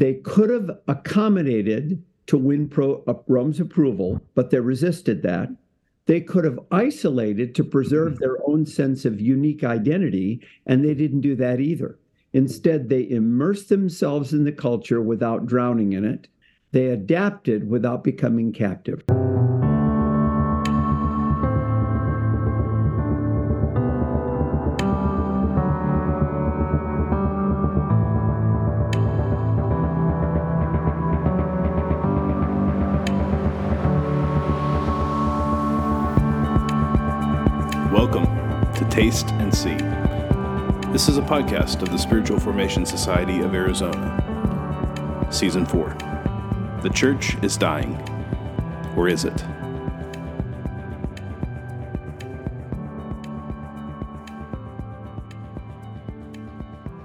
they could have accommodated to win pro, uh, Rome's approval, but they resisted that. They could have isolated to preserve their own sense of unique identity, and they didn't do that either. Instead, they immersed themselves in the culture without drowning in it. They adapted without becoming captive. Taste and See. This is a podcast of the Spiritual Formation Society of Arizona. Season 4. The church is dying. Or is it?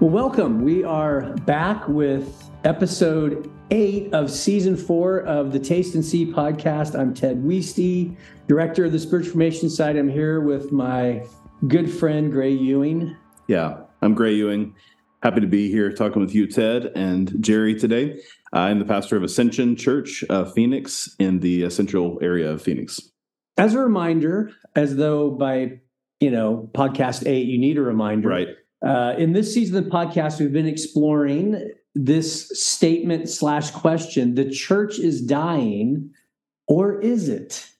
Well, welcome. We are back with episode eight of season four of the Taste and See podcast. I'm Ted Wueste, director of the Spiritual Formation Society. I'm here with my good friend, Gray Ewing. Yeah, I'm Gray Ewing. Happy to be here talking with you, Ted and Jerry, today. I'm the pastor of Ascension Church, uh, Phoenix, in the uh, central area of Phoenix. As a reminder, as though by you know podcast eight, you need a reminder. Right. Uh, in this season of the podcast, we've been exploring this statement slash question: "The church is dying, or is it?"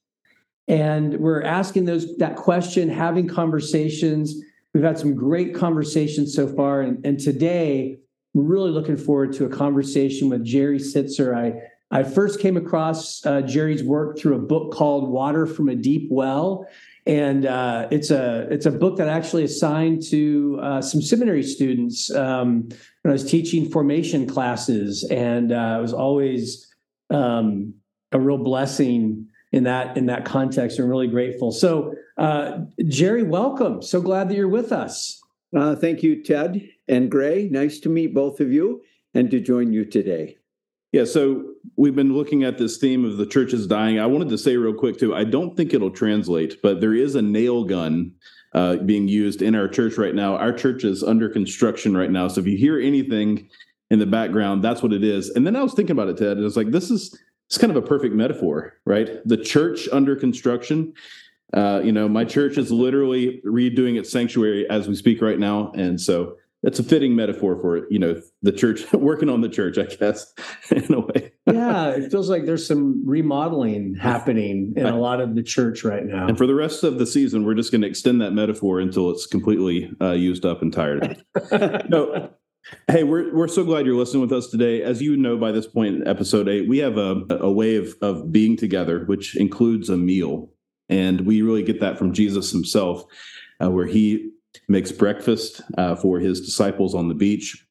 And we're asking those that question, having conversations. We've had some great conversations so far, and, and today we're really looking forward to a conversation with Jerry Sittser. I I first came across uh, Jerry's work through a book called Water from a Deep Well, and uh, it's a it's a book that I actually assigned to uh, some seminary students um, when I was teaching formation classes, and uh, it was always um, a real blessing in that in that context. I'm really grateful. So, uh, Jerry, welcome. So glad that you're with us. Uh, thank you, Ted and Gray. Nice to meet both of you and to join you today. Yeah, so we've been looking at this theme of the church is dying. I wanted to say real quick too. I don't think it'll translate, but there is a nail gun uh, being used in our church right now. Our church is under construction right now, so if you hear anything in the background, that's what it is. And then I was thinking about it, Ted, and it's like this is it's kind of a perfect metaphor, right? The church under construction. Uh, you know, my church is literally redoing its sanctuary as we speak right now, and so that's a fitting metaphor for you know the church working on the church i guess in a way. Yeah it feels like there's some remodeling happening in a lot of the church right now. And for the rest of the season we're just going to extend that metaphor until it's completely uh, used up and tired no hey we're, we're so glad you're listening with us today as you know by this point in episode 8 we have a, a way of, of being together which includes a meal and we really get that from jesus himself uh, where he makes breakfast uh, for his disciples on the beach.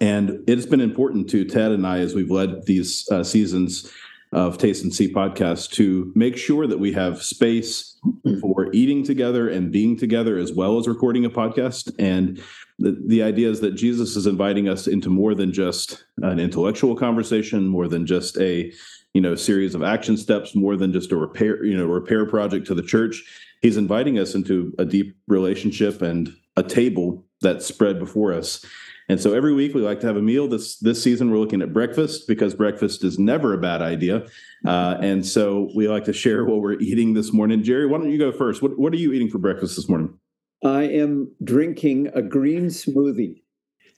And it has been important to Ted and I as we've led these uh, seasons of Taste and See podcast to make sure that we have space for eating together and being together as well as recording a podcast. And the, the idea is that Jesus is inviting us into more than just an intellectual conversation, more than just a you know series of action steps, more than just a repair you know repair project to the church he's inviting us into a deep relationship and a table that's spread before us. And so every week we like to have a meal. This this season we're looking at breakfast because breakfast is never a bad idea. Uh, and so we like to share what we're eating this morning. Jerry, why don't you go first? What what are you eating for breakfast this morning? I am drinking a green smoothie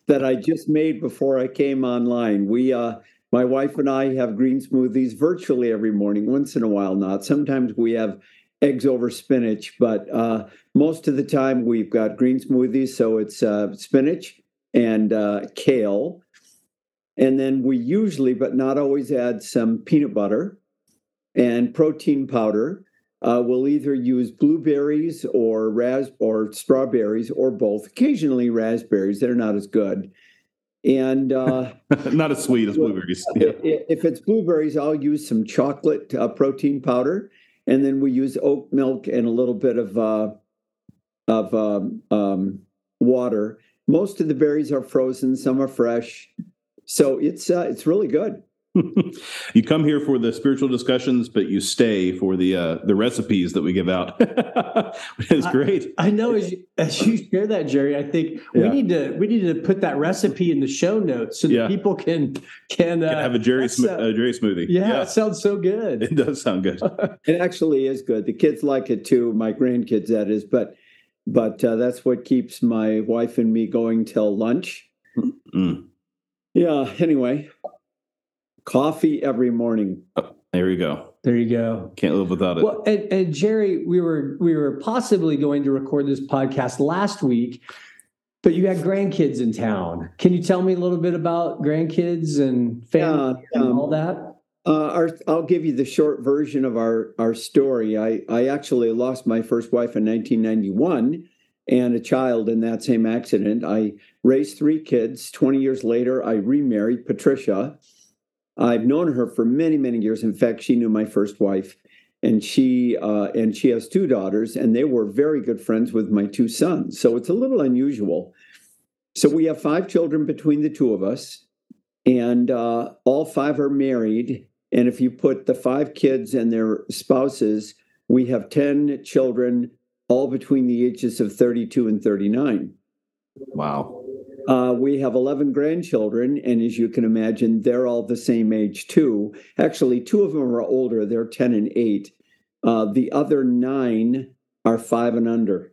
that I just made before I came online. We uh, my wife and I have green smoothies virtually every morning. Once in a while, not. Sometimes we have eggs over spinach, but uh, most of the time we've got green smoothies. So it's uh, spinach and uh, kale. And then we usually, but not always, add some peanut butter and protein powder. Uh, we'll either use blueberries or ras or strawberries or both. Occasionally raspberries; they're not as good. And uh, not as sweet as blueberries. Yeah. If it's blueberries, I'll use some chocolate uh, protein powder and then we use oat milk and a little bit of uh, of um, um, water. Most of the berries are frozen, some are fresh, so it's uh, it's really good. you come here for the spiritual discussions, but you stay for the uh, the recipes that we give out. it's great. I, I, know as you, as you share that, Jerry, I think yeah. we need to we need to put that recipe in the show notes so that yeah. people can can, uh, can have a Jerry sm- uh, Jerry smoothie. Yeah, yeah, it sounds so good. It does sound good. it actually is good. The kids like it too. My grandkids, that is, but but uh, that's what keeps my wife and me going till lunch. Mm. Yeah. Anyway, coffee every morning. Oh, there you go. There you go. Can't live without it. Well, and, and Jerry, we were we were possibly going to record this podcast last week, but you had grandkids in town. Can you tell me a little bit about grandkids and family yeah, um, and all that? Uh, our, I'll give you the short version of our our story. I I actually lost my first wife in 1991 and a child in that same accident. I raised three kids. 20 years later, I remarried Patricia. I've known her for many, many years. In fact, she knew my first wife, and she uh, and she has two daughters, and they were very good friends with my two sons. So it's a little unusual. So we have five children between the two of us, and uh, all five are married. And if you put the five kids and their spouses, we have 10 children, all between the ages of 32 and 39. Wow. Uh, we have 11 grandchildren, and as you can imagine, they're all the same age too. Actually, two of them are older, they're 10 and 8. Uh, the other nine are five and under.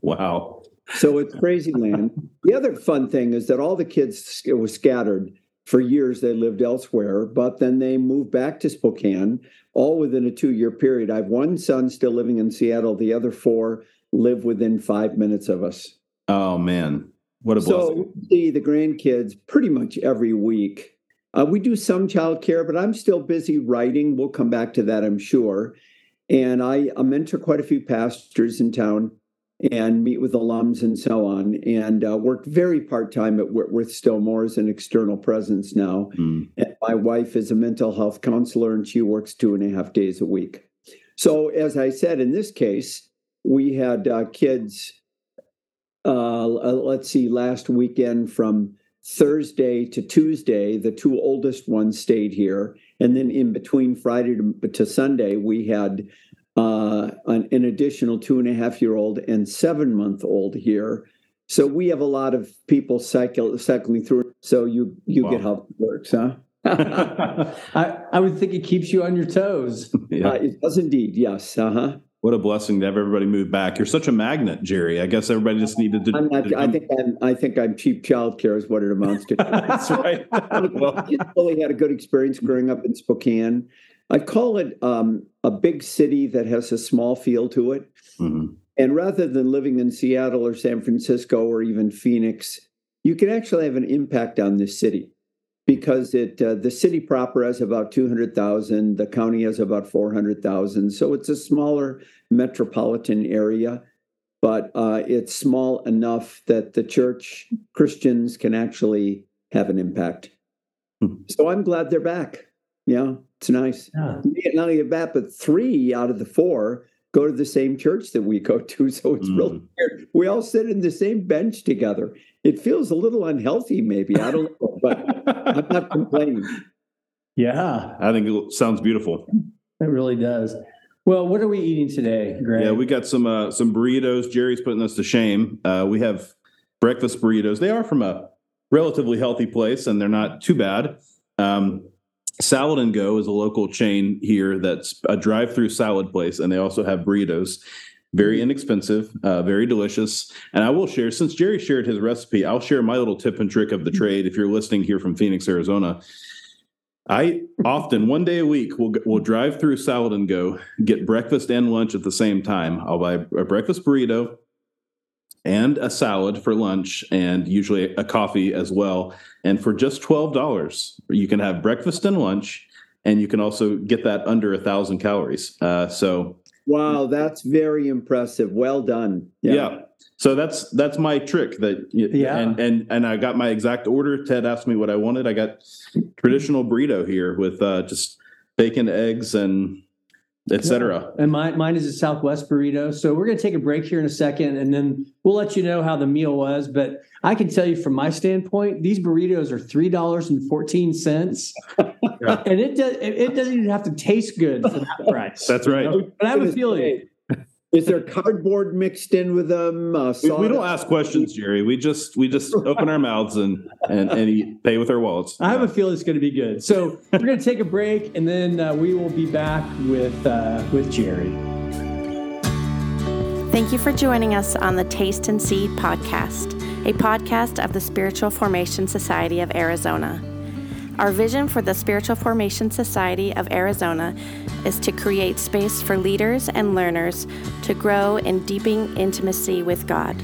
Wow. So it's crazy land. the other fun thing is that all the kids were scattered. For years, they lived elsewhere, but then they moved back to Spokane, all within a two year period. I have one son still living in Seattle, the other four live within five minutes of us. Oh, man. What a blessing. So we see the grandkids pretty much every week. Uh, we do some childcare, but I'm still busy writing. We'll come back to that, I'm sure. And I, I mentor quite a few pastors in town and meet with alums and so on, and uh, work very part time at Whitworth Stillmore as an external presence now. Mm. And my wife is a mental health counselor, and she works two and a half days a week. So, as I said, in this case, we had uh, kids uh, let's see, last weekend from Thursday to Tuesday, the two oldest ones stayed here. And then in between Friday to, to Sunday, we had uh, an, an, additional two and a half year old and seven month old here. So we have a lot of people cycle, cycling through. So you you wow. get how it works, huh? I, I would think it keeps you on your toes. Yeah. Uh, it does indeed, yes. Uh huh. What a blessing to have everybody move back. You're such a magnet, Jerry. I guess everybody just needed to. Not, to I think I'm. I think I'm cheap childcare is what it amounts to. That's right. well, you really had a good experience growing up in Spokane. I call it um, a big city that has a small feel to it. Mm-hmm. And rather than living in Seattle or San Francisco or even Phoenix, you can actually have an impact on this city because it uh, the city proper has about 200,000 the county has about 400,000 so it's a smaller metropolitan area but uh, it's small enough that the church Christians can actually have an impact hmm. so I'm glad they're back yeah it's nice yeah. not only that but three out of the four go to the same church that we go to. So it's mm. really weird. We all sit in the same bench together. It feels a little unhealthy, maybe. I don't know, but I'm not complaining. Yeah. I think it sounds beautiful. It really does. Well, what are we eating today, Greg? Yeah, we got some uh, some burritos. Jerry's putting us to shame. Uh, we have breakfast burritos. They are from a relatively healthy place, and they're not too bad. Um, Salad and Go is a local chain here that's a drive-through salad place, and they also have burritos. Very mm-hmm. inexpensive, uh, very delicious. And I will share, since Jerry shared his recipe, I'll share my little tip and trick of the mm-hmm. trade. If you're listening here from Phoenix, Arizona, I often one day a week will will drive through Salad and Go, get breakfast and lunch at the same time. I'll buy a breakfast burrito and a salad for lunch, and usually a coffee as well. And for just $12, you can have breakfast and lunch, and you can also get that under a thousand calories. Uh, so, wow, that's very impressive. Well done. Yeah. yeah. So that's that's my trick. That yeah, and and and I got my exact order. Ted asked me what I wanted. I got traditional burrito here with uh, just bacon, eggs, and etc. And mine, mine is a Southwest burrito. So we're going to take a break here in a second, and then we'll let you know how the meal was. But I can tell you from my standpoint, these burritos are three dollars and fourteen cents. and it does. It doesn't even have to taste good for that price. That's right. But I have a feeling. Is there cardboard mixed in with them? Uh, We, we don't ask questions, Jerry. We just we just open our mouths and and and eat, pay with our wallets. I have a feeling it's going to be good. So we're going to take a break, and then uh, we will be back with uh, with Jerry. Thank you for joining us on the Taste and Seed podcast, a podcast of the Spiritual Formation Society of Arizona. Our vision for the Spiritual Formation Society of Arizona is to create space for leaders and learners to grow in deepening intimacy with God.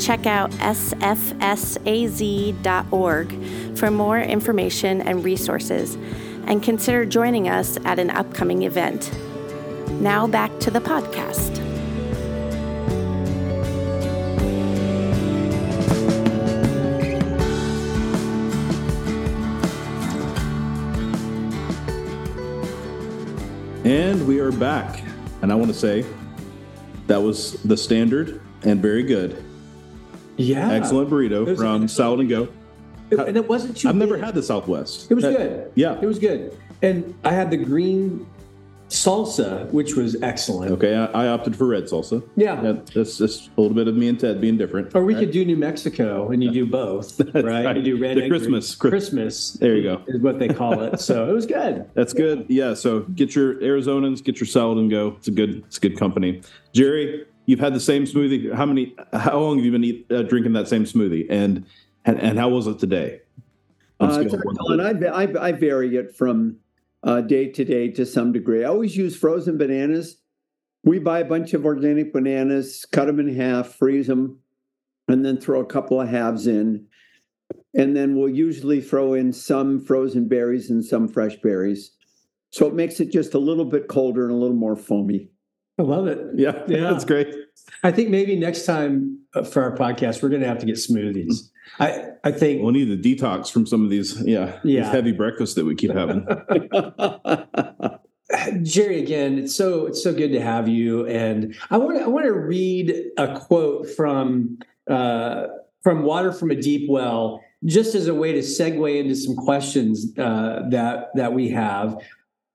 Check out sfsaz.org for more information and resources, and consider joining us at an upcoming event. Now back to the podcast. And we are back. And I want to say that was the standard and very good. Yeah, Excellent burrito from. Salad and Go. and it wasn't too. I've never had the Southwest. It was That- good. Yeah. it was good, and I had the green salsa, which was excellent. Okay, I, I opted for red salsa. Yeah. That- that's just a little bit of me and Ted being different. Or we could do New Mexico, and you do both, right? right. You do red The and Christmas- green. Christmas. There you go. Is what they call it. So it was good. That's good. Yeah. So get your Arizonans, get your salad and go. It's a good, it's a good company. Jerry, you've had the same smoothie. How many? How long have you been eat, uh, drinking that same smoothie? And and, and how was it today? On Uh, scale of one to Colin, I, I, I vary it from uh, day to day to some degree. I always use frozen bananas. We buy a bunch of organic bananas, cut them in half, freeze them, and then throw a couple of halves in. And then we'll usually throw in some frozen berries and some fresh berries. So it makes it just a little bit colder and a little more foamy. I love it. Yeah, Yeah. that's great. I think maybe next time uh, for our podcast, we're going to have to get smoothies. I I think We'll need a detox from some of these, yeah, these heavy breakfasts that we keep having. Jerry, again, it's so it's so good to have you. And I want to I want to read a quote from uh, from Water from a Deep Well, just as a way to segue into some questions uh, that that we have.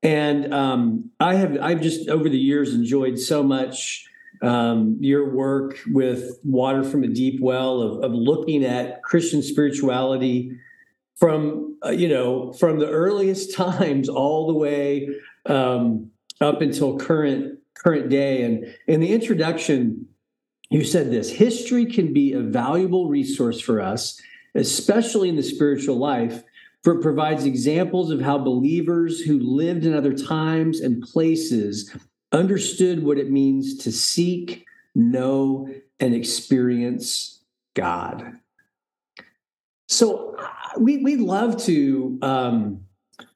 And um, I have I've just over the years enjoyed so much um, your work with Water from a Deep Well of, of looking at Christian spirituality from uh, you know from the earliest times all the way um, up until current current day. And in the introduction, you said this: history can be a valuable resource for us, especially in the spiritual life. For it provides examples of how believers who lived in other times and places understood what it means to seek, know, and experience God. So uh, we we love to um,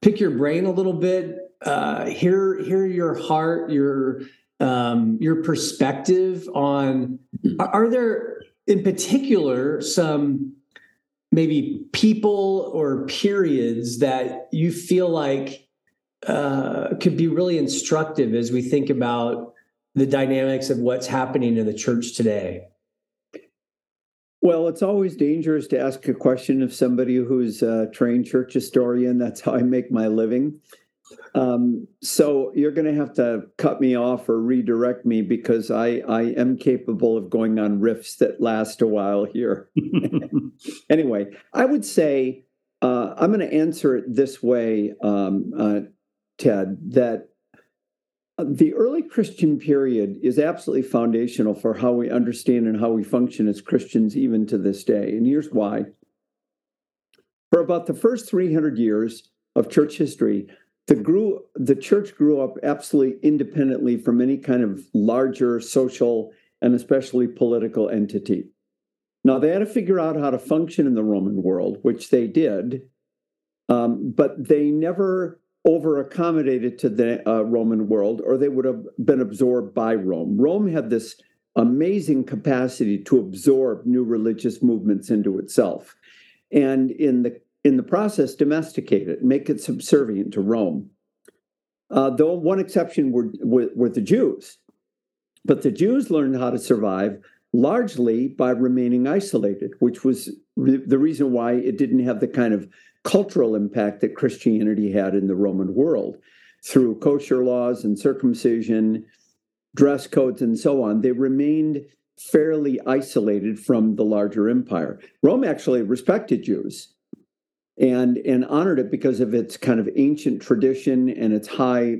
pick your brain a little bit, uh, hear hear your heart, your um, your perspective on. Are there in particular some maybe people or periods that you feel like uh, could be really instructive as we think about the dynamics of what's happening in the church today? Well, it's always dangerous to ask a question of somebody who's a trained church historian. That's how I make my living. Um, so you're going to have to cut me off or redirect me because I, I am capable of going on riffs that last a while here. anyway, I would say uh, I'm going to answer it this way, um, uh, Ted, that the early Christian period is absolutely foundational for how we understand and how we function as Christians even to this day. And here's why. For about the first 300 years of church history, the grew the church grew up absolutely independently from any kind of larger social and especially political entity. Now they had to figure out how to function in the Roman world, which they did, um, but they never over accommodated to the uh, Roman world, or they would have been absorbed by Rome. Rome had this amazing capacity to absorb new religious movements into itself, and in the in the process, domesticate it, make it subservient to Rome. Uh, though one exception were, were were the Jews, but the Jews learned how to survive largely by remaining isolated, which was re- the reason why it didn't have the kind of cultural impact that Christianity had in the Roman world through kosher laws and circumcision, dress codes, and so on. They remained fairly isolated from the larger empire. Rome actually respected Jews and and honored it because of its kind of ancient tradition and its high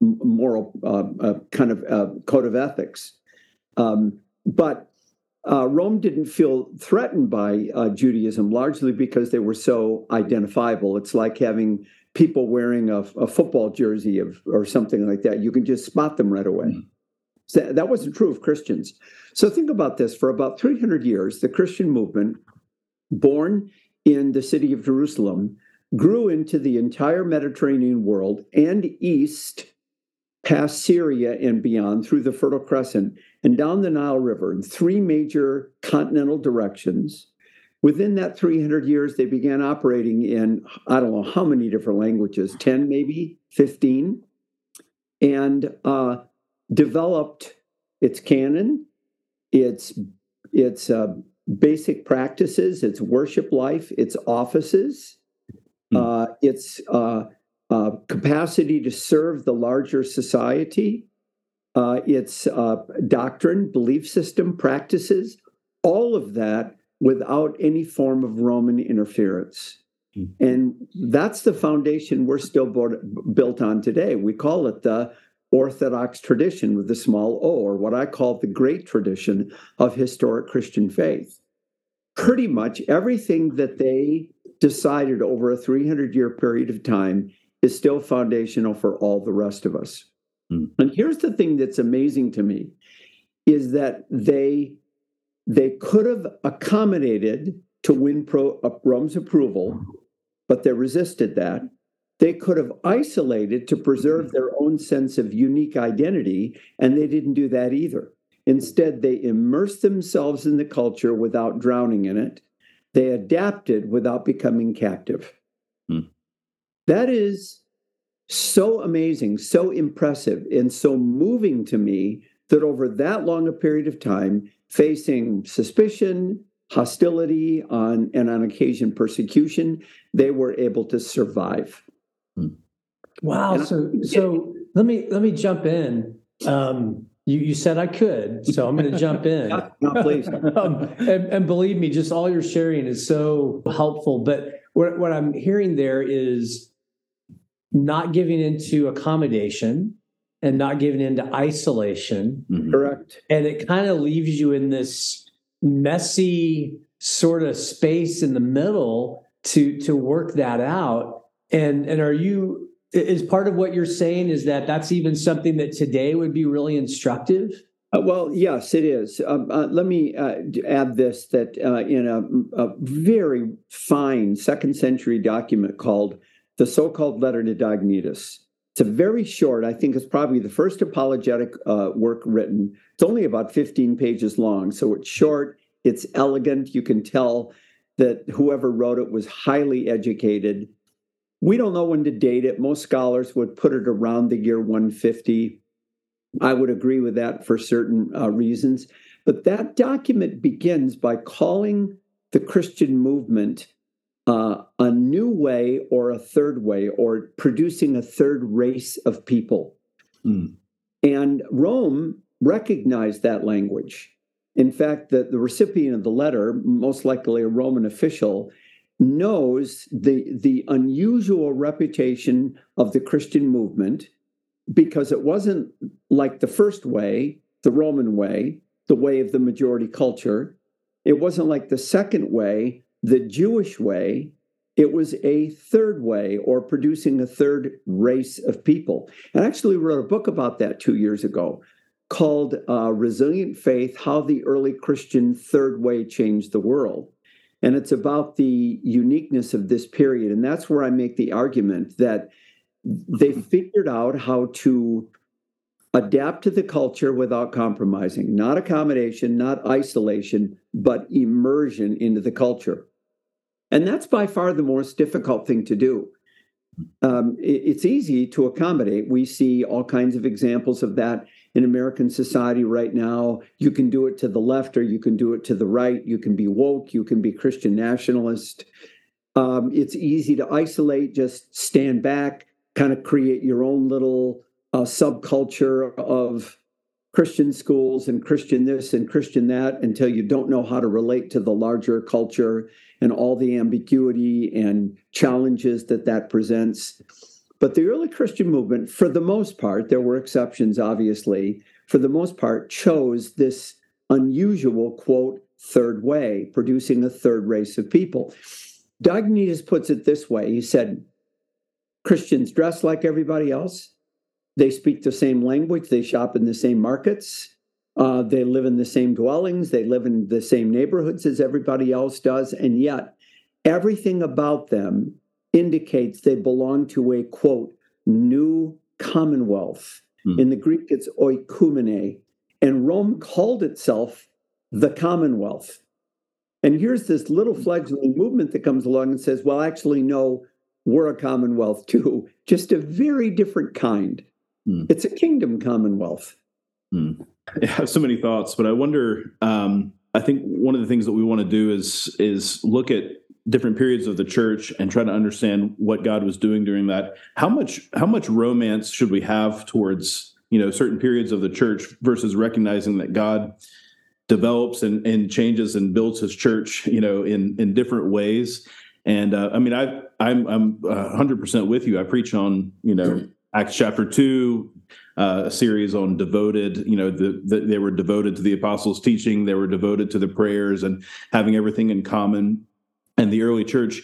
moral uh, uh, kind of uh, code of ethics. Um, but uh, Rome didn't feel threatened by uh, Judaism largely because they were so identifiable. It's like having people wearing a, a football jersey of, or something like that. You can just spot them right away. Mm. So that wasn't true of Christians. So think about this for about 300 years, the Christian movement, born in the city of Jerusalem, grew into the entire Mediterranean world and east past Syria and beyond through the Fertile Crescent and down the Nile River in three major continental directions. Within that 300 years, they began operating in, I don't know how many different languages, 10 maybe, 15, and uh, developed its canon, its, its uh, basic practices, its worship life, its offices, hmm. uh, its uh, uh, capacity to serve the larger society, uh, its uh, doctrine, belief system, practices, all of that without any form of Roman interference. Mm. And that's the foundation we're still built on today. We call it the Orthodox tradition with the small o, or what I call the great tradition of historic Christian faith. Pretty much everything that they decided over a 300 year period of time is still foundational for all the rest of us. Mm. And here's the thing that's amazing to me is that they they could have accommodated to win pro, uh, Rome's approval, but they resisted that. They could have isolated to preserve hmm. their own sense of unique identity, and they didn't do that either. Instead, they immersed themselves in the culture without drowning in it. They adapted without becoming captive. Hmm. That is so amazing, so impressive, and so moving to me that over that long a period of time, facing suspicion, hostility, on and on occasion persecution, they were able to survive. Wow. And so I, so let me let me jump in. Um, you, you said I could, so I'm going to jump in. no, please. um, and, and, believe me, just all your sharing is so helpful. But what, what I'm hearing there is not giving into accommodation and not giving into isolation. Mm-hmm. Correct. And it kind of leaves you in this messy sort of space in the middle to to work that out. And and are you is part of what you're saying is that that's even something that today would be really instructive? Uh, well, yes, it is. Um, uh, let me uh, add this that uh, in a, a, very fine second century document called the so called Letter to Diognetus. It's a very short, I think it's probably the first apologetic uh, work written. It's only about 15 pages long, so it's short, it's elegant. You can tell that whoever wrote it was highly educated. We don't know when to date it. Most scholars would put it around the year 150. I would agree with that for certain uh, reasons. But that document begins by calling the Christian movement uh, a new way or a third way or producing a third race of people. Mm. And Rome recognized that language. In fact, the, the recipient of the letter, most likely a Roman official, knows the, the unusual reputation of the Christian movement because it wasn't like the first way, the Roman way, the way of the majority culture. It wasn't like the second way, the Jewish way, it was a third way or producing a third race of people. And I actually wrote a book about that two years ago called uh, Resilient Faith How the Early Christian Third Way Changed the World. And it's about the uniqueness of this period. And that's where I make the argument that they figured out how to adapt to the culture without compromising, not accommodation, not isolation, but immersion into the culture. And that's by far the most difficult thing to do. Um, it, it's easy to accommodate. We see all kinds of examples of that in American society right now. You can do it to the left or you can do it to the right. You can be woke, you can be Christian nationalist. Um, it's easy to isolate, just stand back, kind of create your own little uh, subculture of Christian schools and Christian this and Christian that until you don't know how to relate to the larger culture and all the ambiguity and challenges that that presents. But the early Christian movement, for the most part, there were exceptions, obviously, for the most part, chose this unusual, quote, third way, producing a third race of people. Diognetus puts it this way he said, Christians dress like everybody else. They speak the same language. They shop in the same markets. Uh, they live in the same dwellings. They live in the same neighborhoods as everybody else does. And yet, everything about them indicates they belong to a quote, new commonwealth. Hmm. In the Greek, it's oikumene. And Rome called itself the commonwealth. And here's this little fledgling movement that comes along and says, well, actually, no, we're a commonwealth too, just a very different kind. Hmm. It's a kingdom commonwealth. Hmm. I have so many thoughts, but I wonder. Um, I think one of the things that we want to do is is look at different periods of the church and try to understand what God was doing during that. How much how much romance should we have towards you know certain periods of the church versus recognizing that God develops and, and changes and builds His church you know in in different ways. And uh, I mean, I I'm I'm hundred percent with you. I preach on you know Acts chapter two, uh, a series on devoted. You know, the, the, they were devoted to the apostles' teaching. They were devoted to the prayers and having everything in common. And the early church,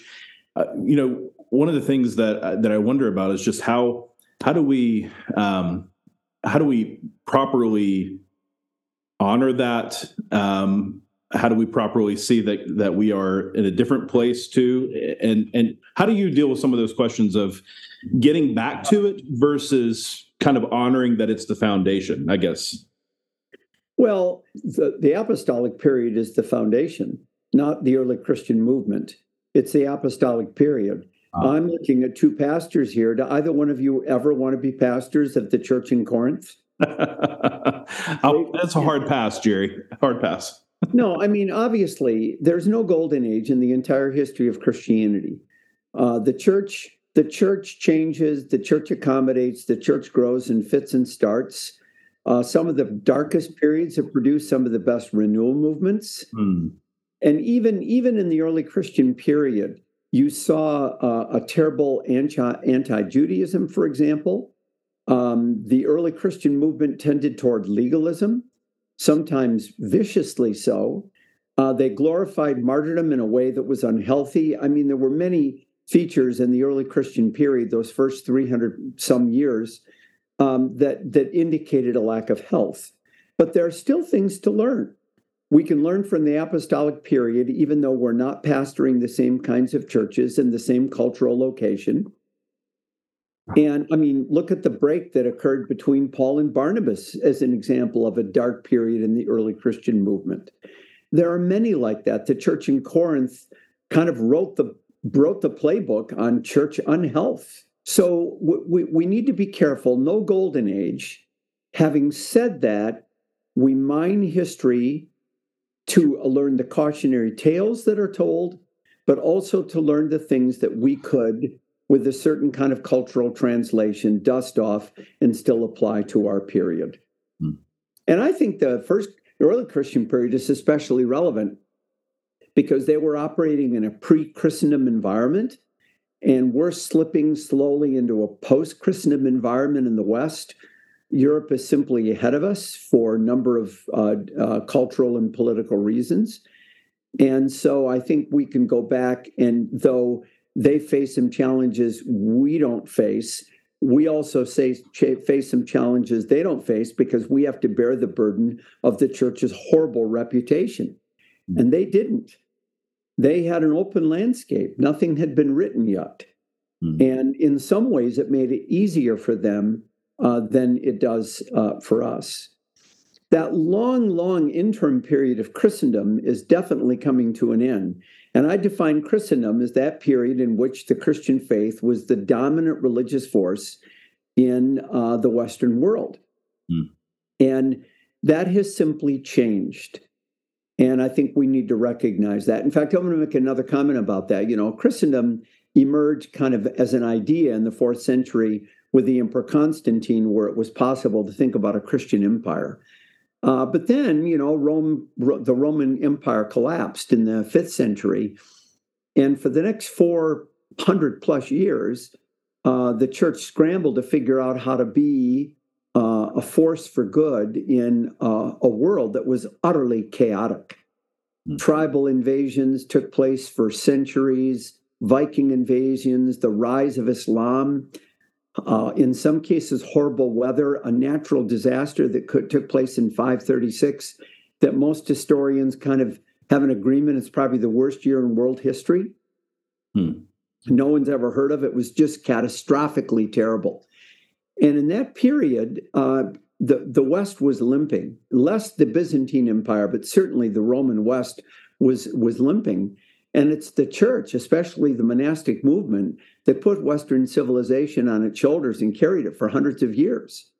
uh, you know, one of the things that uh, that I wonder about is just how how do we um, how do we properly honor that? Um, how do we properly see that that we are in a different place too? And and how do you deal with some of those questions of getting back to it versus kind of honoring that it's the foundation i guess? Well the, the apostolic period is the foundation not the early christian movement. It's the apostolic period. Uh, i'm looking at two pastors here. Do either one of you ever want to be pastors of the church in corinth? That's a hard pass jerry. Hard pass. No, I mean, obviously, there's no golden age in the entire history of Christianity. Uh, the church, the church changes, the church accommodates, the church grows and fits and starts. Uh, some of the darkest periods have produced some of the best renewal movements, mm. And even even in the early Christian period, you saw uh, a terrible anti Judaism, for example. Um, the early Christian movement tended toward legalism sometimes viciously so. Uh, they glorified martyrdom in a way that was unhealthy. I mean, there were many features in the early Christian period, those first 300 some years, um, that, that indicated a lack of health. But there are still things to learn. We can learn from the apostolic period, even though we're not pastoring the same kinds of churches in the same cultural location. And I mean, look at the break that occurred between Paul and Barnabas as an example of a dark period in the early Christian movement. There are many like that. The church in Corinth kind of wrote the wrote the playbook on church unhealth. So we, we need to be careful. No golden age. Having said that, we mine history to learn the cautionary tales that are told, but also to learn the things that we could with a certain kind of cultural translation, dust off, and still apply to our period. Hmm. And I think the first early Christian period is especially relevant because they were operating in a pre Christendom environment, and we're slipping slowly into a post Christendom environment in the West. Europe is simply ahead of us for a number of uh, uh, cultural and political reasons. And so I think we can go back, and though they face some challenges we don't face. We also say, face some challenges they don't face because we have to bear the burden of the church's horrible reputation. Hmm. And they didn't. They had an open landscape, nothing had been written yet. Mm-hmm. And in some ways, it made it easier for them uh, than it does uh, for us. That long, long interim period of Christendom is definitely coming to an end. And I define Christendom as that period in which the Christian faith was the dominant religious force in uh, the Western world. Mm. And that has simply changed. And I think we need to recognize that. In fact, I'm going to make another comment about that. You know, Christendom emerged kind of as an idea in the fourth century with the Emperor Constantine, where it was possible to think about a Christian empire. Uh, but then, you know, Rome, the Roman Empire collapsed in the fifth century, and for the next four hundred plus years, uh, the church scrambled to figure out how to be uh, a force for good in uh, a world that was utterly chaotic. Mm-hmm. Tribal invasions took place for centuries, Viking invasions, the rise of Islam, uh, in some cases, horrible weather, a natural disaster that could, took place in 536 that most historians kind of have an agreement it's probably the worst year in world history. Hmm. No one's ever heard of it. it was just catastrophically terrible. And in that period, uh, the, the West was limping, less the Byzantine Empire, but certainly the Roman West was, was limping. And it's the church, especially the monastic movement, that put Western civilization on its shoulders and carried it for hundreds of years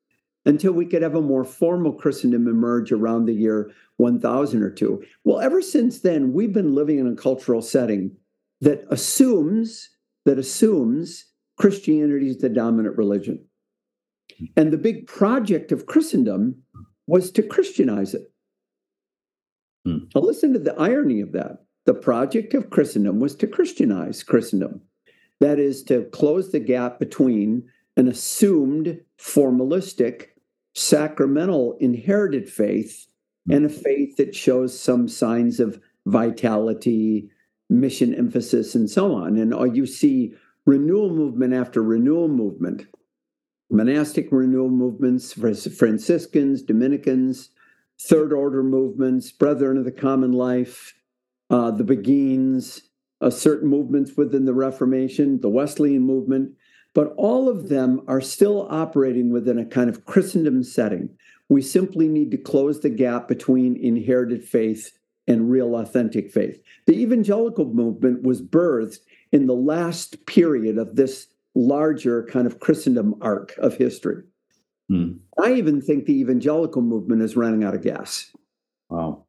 until we could have a more formal Christendom emerge around the year 1000 or two. Well, ever since then, we've been living in a cultural setting that assumes that assumes Christianity is the dominant religion. And the big project of Christendom was to Christianize it. Hmm. Now, listen to the irony of that. The project of Christendom was to Christianize Christendom. That is, to close the gap between an assumed formalistic, sacramental, inherited faith and a faith that shows some signs of vitality, mission emphasis, and so on. And uh, you see renewal movement after renewal movement monastic renewal movements, Franciscans, Dominicans, third order movements, Brethren of the Common Life, uh, the Beguines, uh, certain movements within the Reformation, the Wesleyan movement, but all of them are still operating within a kind of Christendom setting. We simply need to close the gap between inherited faith and real authentic faith. The evangelical movement was birthed in the last period of this larger kind of Christendom arc of history. Hmm. I even think the evangelical movement is running out of gas. Wow.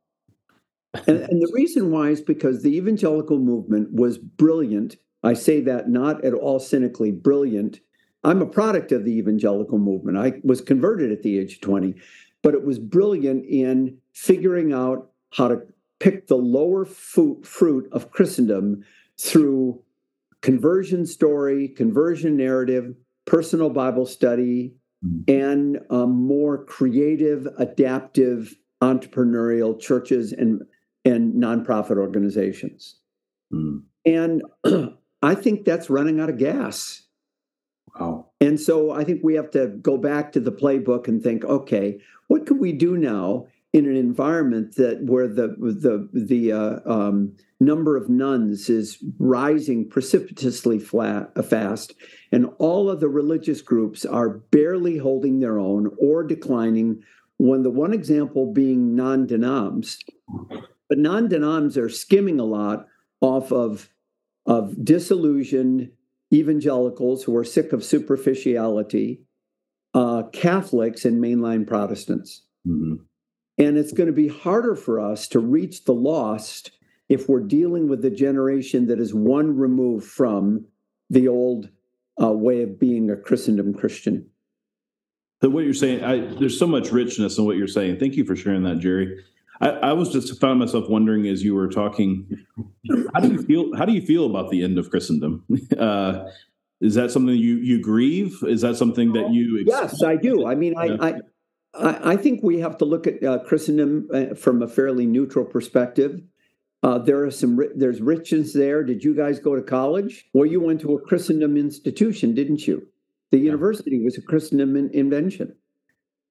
And, and the reason why is because the evangelical movement was brilliant. I say that not at all cynically, brilliant. I'm a product of the evangelical movement. I was converted at the age of 20, but it was brilliant in figuring out how to pick the lower fruit of Christendom through conversion story, conversion narrative, personal Bible study, mm. and um, more creative, adaptive, entrepreneurial churches and and nonprofit organizations. Mm. And I think that's running out of gas. Wow. And so I think we have to go back to the playbook and think, okay, what can we do now in an environment that where the the the uh, um, number of nones is rising precipitously flat, uh, fast, and all of the religious groups are barely holding their own or declining. When the one example being non-denoms, but non-denoms are skimming a lot off of of disillusioned evangelicals who are sick of superficiality, uh, Catholics, and mainline Protestants. Mm-hmm. And it's going to be harder for us to reach the lost if we're dealing with a generation that is one remove from the old uh, way of being a Christendom Christian. So what you're saying, I, there's so much richness in what you're saying. Thank you for sharing that, Jerry. I, I, was just found myself wondering as you were talking, how do you feel? How do you feel about the end of Christendom? Uh, is that something you you grieve? Is that something that you? Yes, I do. I mean, yeah. I, I I, I think we have to look at uh, Christendom uh, from a fairly neutral perspective. Uh, there are some there's richness there. Did you guys go to college? Well, you went to a Christendom institution, didn't you? The university was a Christendom in, invention.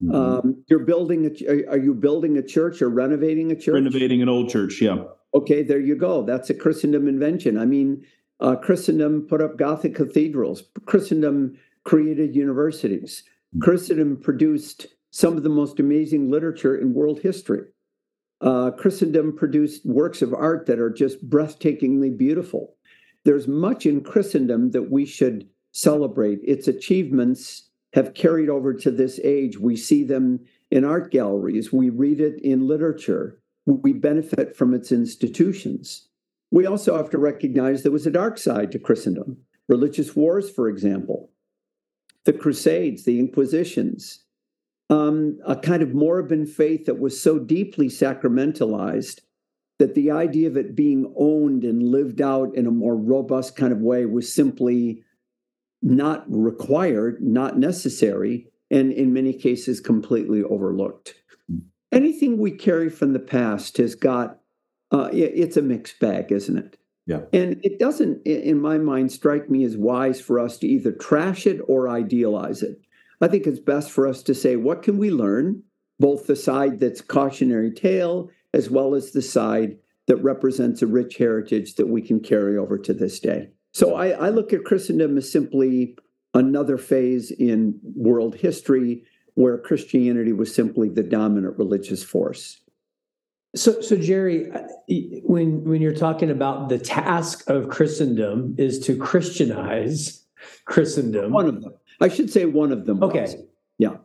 Mm-hmm. Um, you're building a. Are you building a church or renovating a church? Renovating an old church, yeah. Okay, there you go. That's a Christendom invention. I mean, uh, Christendom put up Gothic cathedrals. Christendom created universities. Mm-hmm. Christendom produced some of the most amazing literature in world history. Uh, Christendom produced works of art that are just breathtakingly beautiful. There's much in Christendom that we should celebrate. Its achievements have carried over to this age. We see them in art galleries, we read it in literature. we benefit from its institutions. We also have to recognize there was a dark side to Christendom. Religious wars, for example, the Crusades, the Inquisitions, um, a kind of moribund faith that was so deeply sacramentalized that the idea of it being owned and lived out in a more robust kind of way was simply not required, not necessary, and in many cases completely overlooked. Anything we carry from the past has got, uh, it's a mixed bag, isn't it? Yeah. And it doesn't, in my mind, strike me as wise for us to either trash it or idealize it. I think it's best for us to say, what can we learn? Both the side that's cautionary tale as well as the side that represents a rich heritage that we can carry over to this day. So I, I look at Christendom as simply another phase in world history where Christianity was simply the dominant religious force. So, so Jerry, when when you're talking about the task of Christendom is to Christianize Christendom, one of them, I should say, one of them. Okay, was. yeah,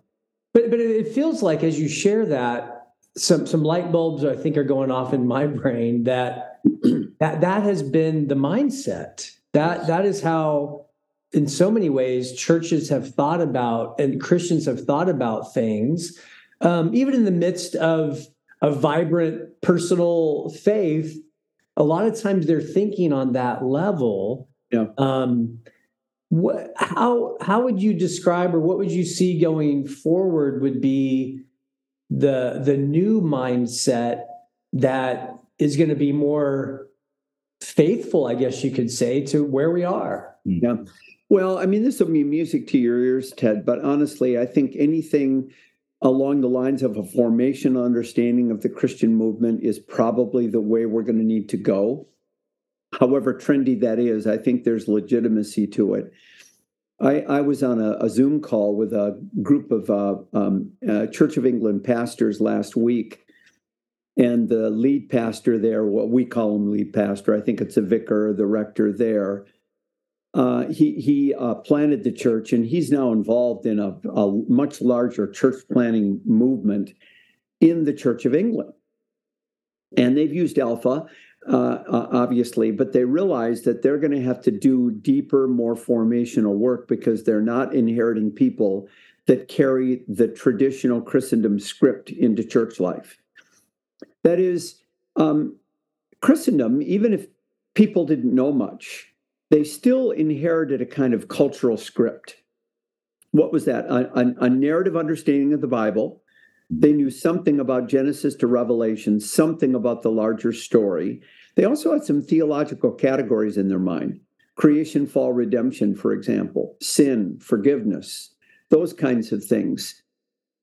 but but it feels like as you share that, some some light bulbs I think are going off in my brain that that that has been the mindset. That that is how in so many ways churches have thought about and Christians have thought about things, um, even in the midst of a vibrant personal faith. A lot of times they're thinking on that level. Yeah. Um, what, how how would you describe or what would you see going forward would be the the new mindset that is going to be more faithful i guess you could say to where we are. Yeah. Well i mean this will be music to your ears ted but honestly i think anything along the lines of a formation understanding of the christian movement is probably the way we're going to need to go. However trendy that is i think there's legitimacy to it. I, I was on a, a, Zoom call with a group of uh, um, uh, Church of England pastors last week, and the lead pastor there, what we call him lead pastor, I think it's a vicar, the rector there. Uh, he he uh, planted the church, and he's now involved in a, a much larger church planting movement in the Church of England, and they've used Alpha uh, obviously, but they realize that they're going to have to do deeper, more formational work because they're not inheriting people that carry the traditional Christendom script into church life. That is, um, Christendom, even if people didn't know much, they still inherited a kind of cultural script. What was that? A, a, a narrative understanding of the Bible. They knew something about Genesis to Revelation, something about the larger story. They also had some theological categories in their mind creation, fall, redemption, for example, sin, forgiveness, those kinds of things.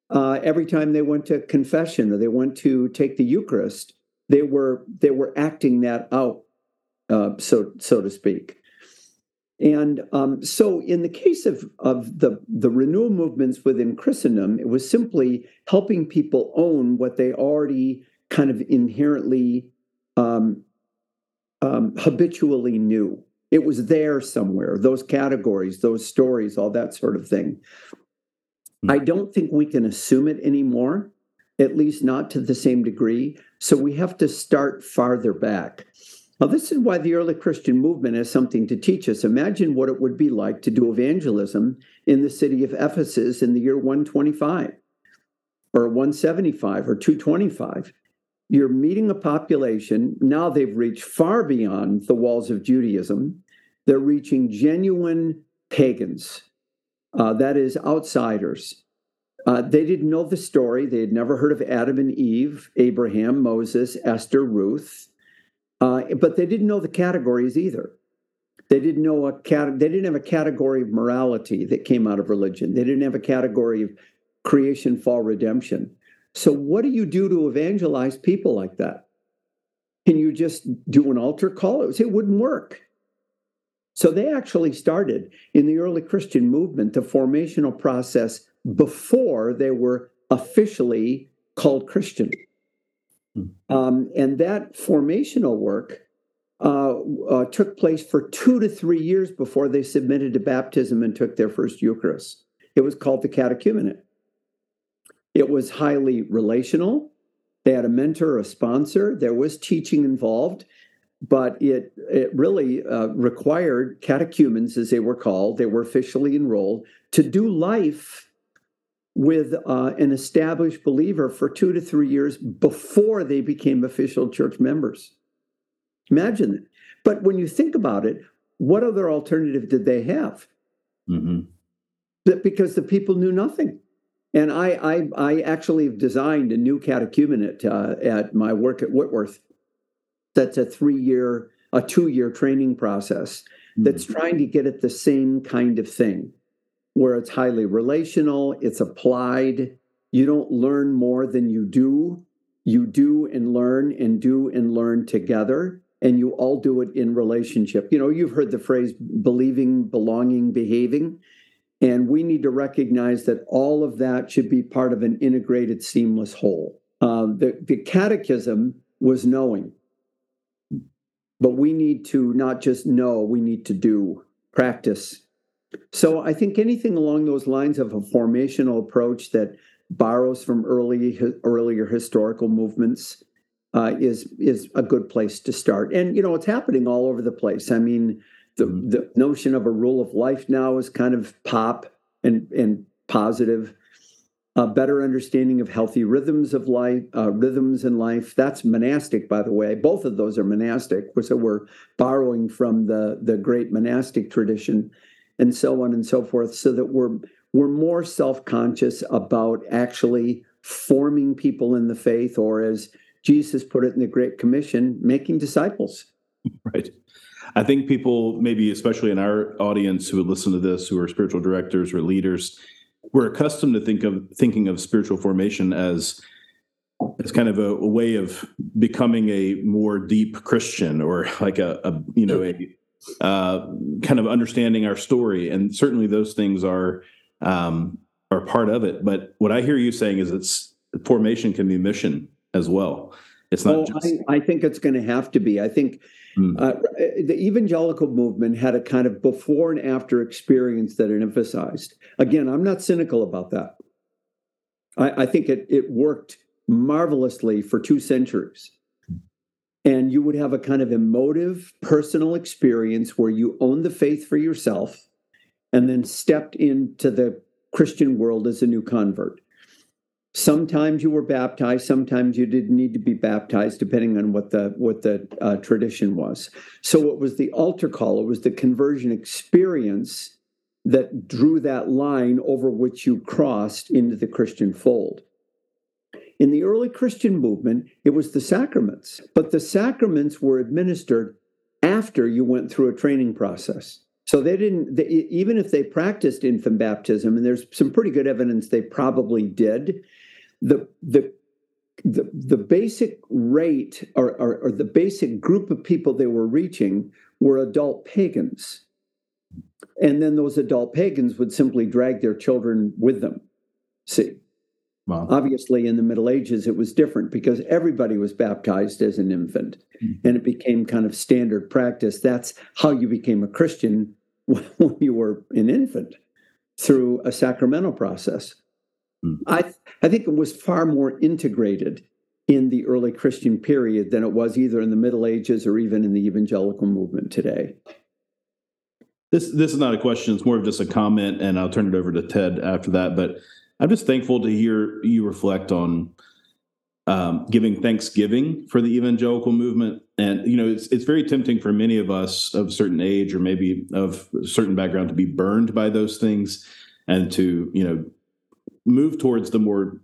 Uh, every time they went to confession or they went to take the Eucharist, they were they were acting that out, uh, so so to speak. And um, so, in the case of of the the renewal movements within Christendom, it was simply helping people own what they already kind of inherently um, um, habitually knew. It was there somewhere, those categories, those stories, all that sort of thing. Mm-hmm. I don't think we can assume it anymore, at least not to the same degree. So we have to start farther back. Now, this is why the early Christian movement has something to teach us. Imagine what it would be like to do evangelism in the city of Ephesus in the year 125 or 175 or 225 you're meeting a population. Now they've reached far beyond the walls of Judaism. They're reaching genuine pagans, uh, that is, outsiders. Uh, they didn't know the story. They had never heard of Adam and Eve, Abraham, Moses, Esther, Ruth, uh, but they didn't know the categories either. They didn't know a cat. They didn't have a category of morality that came out of religion. They didn't have a category of creation, fall, redemption. So, what do you do to evangelize people like that? Can you just do an altar call? It wouldn't work. So, they actually started in the early Christian movement the formational process before they were officially called Christian. Hmm. Um, and that formational work uh, uh, took place for two to three years before they submitted to baptism and took their first Eucharist. It was called the catechumenate. It was highly relational. They had a mentor, a sponsor. There was teaching involved, but it it really uh, required catechumens, as they were called. They were officially enrolled to do life with uh, an established believer for two to three years before they became official church members. Imagine that. But when you think about it, what other alternative did they have? Mm-hmm. Because the people knew nothing. And I, I, I actually designed a new catechumenate uh, at my work at Whitworth. That's a three-year, a two-year training process that's mm-hmm. trying to get at the same kind of thing, where it's highly relational, it's applied. You don't learn more than you do. You do and learn and do and learn together and you all do it in relationship. You know, you've heard the phrase believing, belonging, behaving. And we need to recognize that all of that should be part of an integrated, seamless whole. Uh, the, the catechism was knowing, but we need to not just know, we need to do, practice. So I think anything along those lines of a formational approach that borrows from early earlier historical movements uh, is is a good place to start. And you know, it's happening all over the place. I mean, the mm-hmm. the notion of a rule of life now is kind of pop and and positive. A better understanding of healthy rhythms of life, uh, rhythms in life. That's monastic, by the way. Both of those are monastic. So we're borrowing from the the great monastic tradition, and so on and so forth. So that we're we're more self conscious about actually forming people in the faith, or as Jesus put it in the Great Commission, making disciples. Right. I think people, maybe especially in our audience who would listen to this, who are spiritual directors or leaders, we're accustomed to think of thinking of spiritual formation as as kind of a, a way of becoming a more deep Christian or like a, a you know a uh, kind of understanding our story, and certainly those things are um, are part of it. But what I hear you saying is it's formation can be mission as well. It's not well, just. I, I, think it's going to have to be. I think mm. uh, the evangelical movement had a kind of before and after experience that it emphasized. Again, I'm not cynical about that. I, I think it, it worked marvelously for two centuries. And you would have a kind of emotive personal experience where you owned the faith for yourself and then stepped into the Christian world as a new convert. Sometimes you were baptized, sometimes you didn't need to be baptized, depending on what the what the uh, tradition was. So it was the altar call, it was the conversion experience that drew that line over which you crossed into the Christian fold. In the early Christian movement, it was the sacraments, but the sacraments were administered after you went through a training process. So they didn't, they, even if they practiced infant baptism, and there's some pretty good evidence they probably did, the the the, the basic rate or, or, or the basic group of people they were reaching were adult pagans. And then those adult pagans would simply drag their children with them. See, Wow. Obviously, in the Middle Ages, it was different because everybody was baptized as an infant, mm-hmm. and it became kind of standard practice. That's how you became a Christian when you were an infant through a sacramental process. Mm. I I think it was far more integrated in the early Christian period than it was either in the Middle Ages or even in the evangelical movement today. This this is not a question; it's more of just a comment, and I'll turn it over to Ted after that. But I'm just thankful to hear you reflect on um, giving thanksgiving for the evangelical movement, and you know, it's it's very tempting for many of us of certain age or maybe of a certain background to be burned by those things, and to you know move towards the more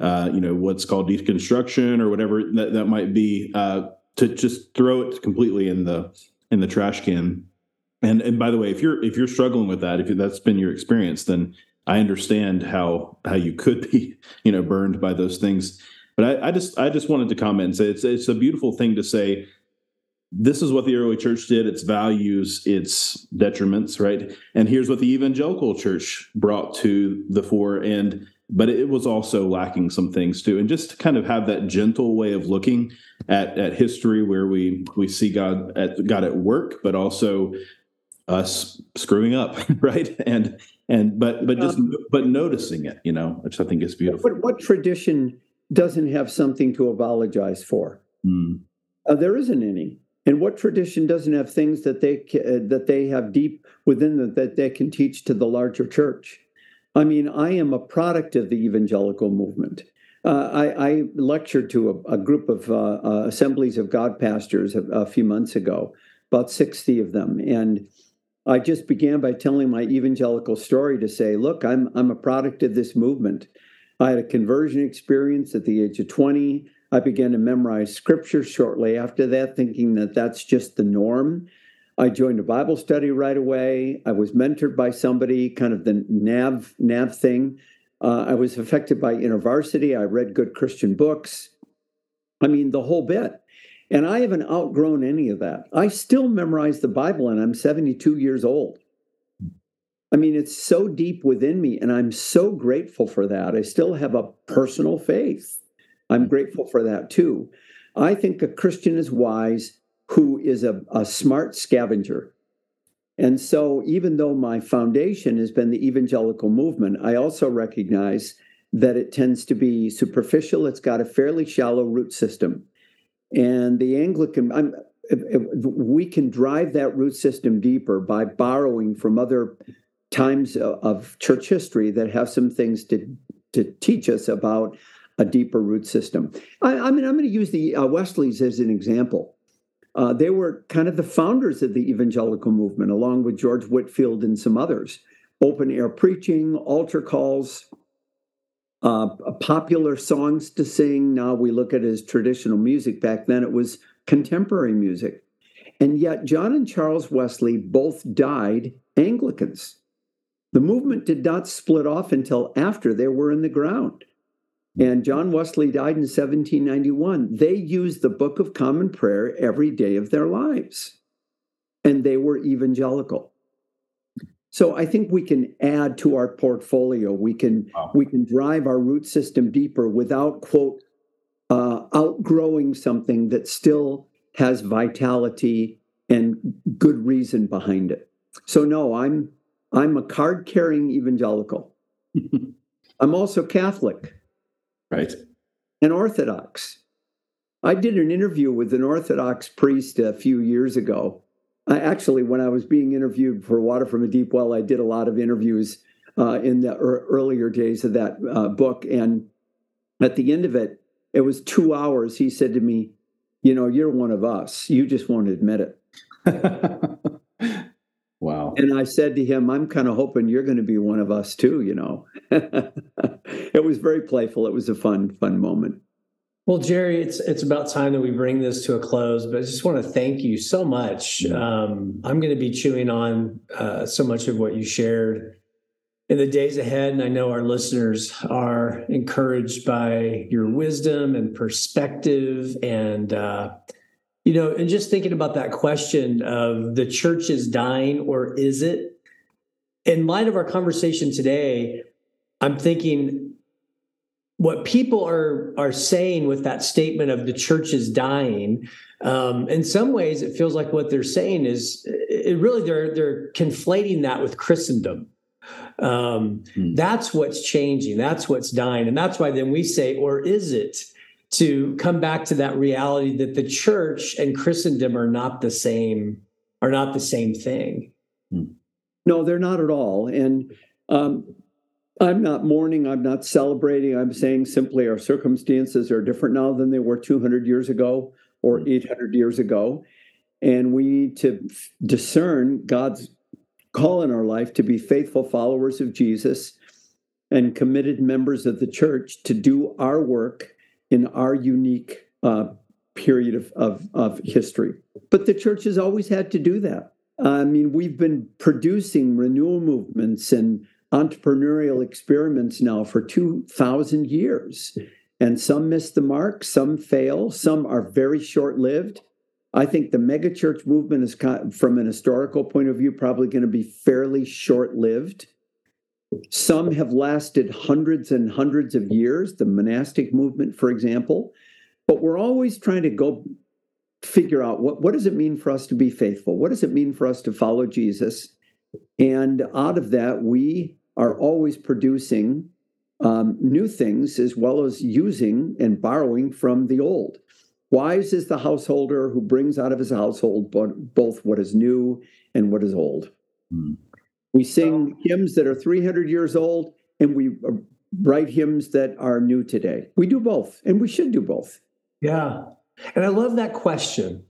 uh, you know what's called deconstruction or whatever that, that might be uh, to just throw it completely in the in the trash can. And and by the way if you're if you're struggling with that if that's been your experience then i understand how how you could be you know burned by those things. But i, I just i just wanted to comment and say it's it's a beautiful thing to say this is what the early church did its values its detriments right and here's what the evangelical church brought to the fore and but it was also lacking some things too and just to kind of have that gentle way of looking at at history where we we see god at god at work but also us screwing up right and and but but just um, but noticing it you know which i think is beautiful what, what tradition doesn't have something to apologize for? Mm. Uh, there isn't any. And what tradition doesn't have things that they uh, that they have deep within them that they can teach to the larger church? I mean, I am a product of the evangelical movement. Uh, I, I, lectured to a, a group of uh, uh, Assemblies of God pastors a, a, few months ago, about 60 of them. And I just began by telling my evangelical story to say, look, I'm, I'm a product of this movement. I had a conversion experience at the age of 20. I began to memorize scripture shortly after that, thinking that that's just the norm. I joined a Bible study right away. I was mentored by somebody, kind of the nav nav thing. Uh, I was affected by InterVarsity. I read good Christian books. I mean, the whole bit. And I haven't outgrown any of that. I still memorize the Bible, and I'm 72 years old. I mean, it's so deep within me, and I'm so grateful for that. I still have a personal faith. I'm grateful for that too. I think a Christian is wise who is a, a smart scavenger. And so, even though my foundation has been the evangelical movement, I also recognize that it tends to be superficial. It's got a fairly shallow root system. And the Anglican, I'm, we can drive that root system deeper by borrowing from other times uh, of church history that have some things to, to teach us about a deeper root system. I, I mean, I'm going to use the uh, Wesleys as an example. Uh, they were kind of the founders of the evangelical movement, along with George Whitefield and some others. Open air preaching, altar calls, uh, popular songs to sing. Now we look at it as traditional music. Back then it was contemporary music. And yet, John and Charles Wesley both died Anglicans. The movement did not split off until after they were in the ground. And John Wesley died in 1791. They used the Book of Common Prayer every day of their lives, and they were evangelical. So I think we can add to our portfolio. We can wow. we can drive our root system deeper without quote uh, outgrowing something that still has vitality and good reason behind it. So no, I'm I'm a card carrying evangelical. I'm also Catholic. Right. And Orthodox. I did an interview with an Orthodox priest a few years ago. I, actually, when I was being interviewed for Water from a Deep Well, I did a lot of interviews uh, in the er- earlier days of that uh, book. And at the end of it, it was two hours. He said to me, You know, you're one of us. You just won't admit it. And I said to him, I'm kind of hoping you're going to be one of us too, you know. it was very playful. It was a fun, fun moment. Well, Jerry, it's it's about time that we bring this to a close, but I just want to thank you so much. Um, I'm going to be chewing on uh, so much of what you shared in the days ahead, and I know our listeners are encouraged by your wisdom and perspective and uh, you know, and just thinking about that question of the church is dying or is it? In light of our conversation today, I'm thinking what people are are saying with that statement of the church is dying. Um, in some ways, it feels like what they're saying is it really they're they're conflating that with Christendom. Um, hmm. That's what's changing. That's what's dying, and that's why then we say, or is it? To come back to that reality that the church and Christendom are not the same are not the same thing. Hmm. No, they're not at all. And um, I'm not mourning. I'm not celebrating. I'm saying simply our circumstances are different now than they were 200 years ago or hmm. 800 years ago. And we need to discern God's call in our life to be faithful followers of Jesus and committed members of the church to do our work in our unique uh, period of, of, of history. But the church has always had to do that. I mean, we've been producing renewal movements and entrepreneurial experiments now for 2,000 years. And some miss the mark, some fail, some are very short lived. I think the megachurch movement is, from an historical point of view, probably going to be fairly short lived. Some have lasted hundreds and hundreds of years, the monastic movement, for example. But we're always trying to go figure out what, what does it mean for us to be faithful? What does it mean for us to follow Jesus? And out of that, we are always producing um, new things as well as using and borrowing from the old. Wise is the householder who brings out of his household both what is new and what is old. Mm. We sing hymns that are 300 years old and we uh, write hymns that are new today. We do both, and we should do both. Yeah. And I love that question.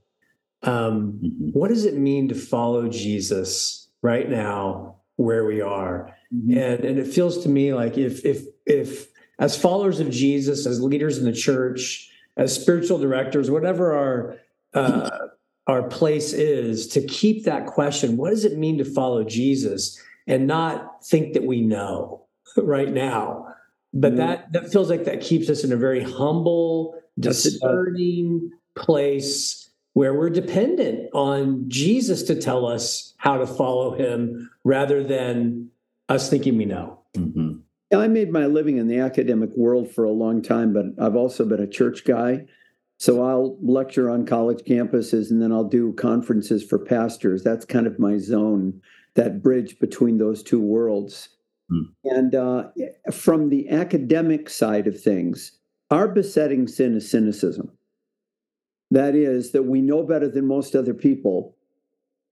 Um, mm-hmm. What does it mean to follow Jesus right now where we are? Mm-hmm. And and it feels to me like if if if as followers of Jesus, as leaders in the church, as spiritual directors, whatever our uh, our place is, to keep that question, what does it mean to follow Jesus, and not think that we know right now, but mm-hmm. that that feels like that keeps us in a very humble, discerning place where we're dependent on Jesus to tell us how to follow him rather than us thinking we know. Mm-hmm. I made my living in the academic world for a long time, but I've also been a church guy. So I'll lecture on college campuses and then I'll do conferences for pastors. That's kind of my zone, that bridge between those two worlds. Mm. And uh, from the academic side of things, our besetting sin is cynicism. That is, that we know better than most other people.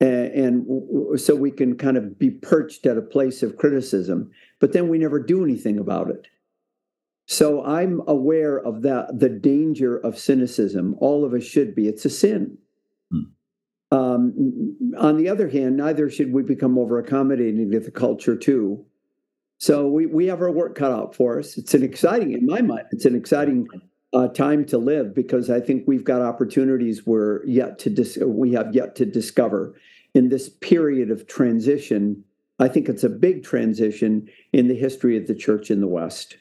And, and so we can kind of be perched at a place of criticism, but then we never do anything about it. So I'm aware of that, the danger of cynicism. All of us should be. It's a sin. Hmm. Um, on the other hand, neither should we become over accommodating to the culture too. So we, we have our work cut out for us. It's an exciting, in my mind, it's an exciting uh, time to live because I think we've got opportunities we're yet to dis- we have yet to discover in this period of transition. I think it's a big transition in the history of the church in the West.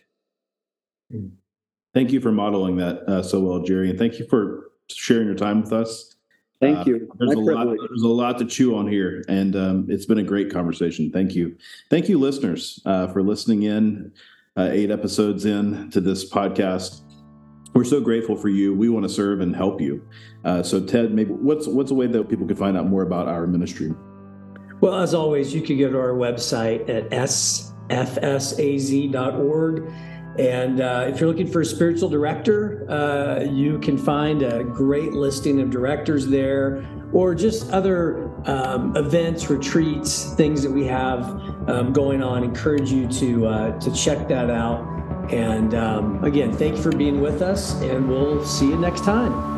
Thank you for modeling that uh, so well, Jerry, and thank you for sharing your time with us. Thank uh, you. there's a lot. There's a lot to chew on here, and um, it's been a great conversation. Thank you. Thank you, listeners, uh, for listening in. Uh, eight episodes in to this podcast. We're so grateful for you. We want to serve and help you. Uh, so, Ted, maybe what's what's a way that people could find out more about our ministry? Well, as always, you can go to our website at sfsaz.org and uh, if you're looking for a spiritual director, uh, you can find a great listing of directors there, or just other um, events, retreats, things that we have um, going on. Encourage you to uh, to check that out. And um, again, thank you for being with us, and we'll see you next time.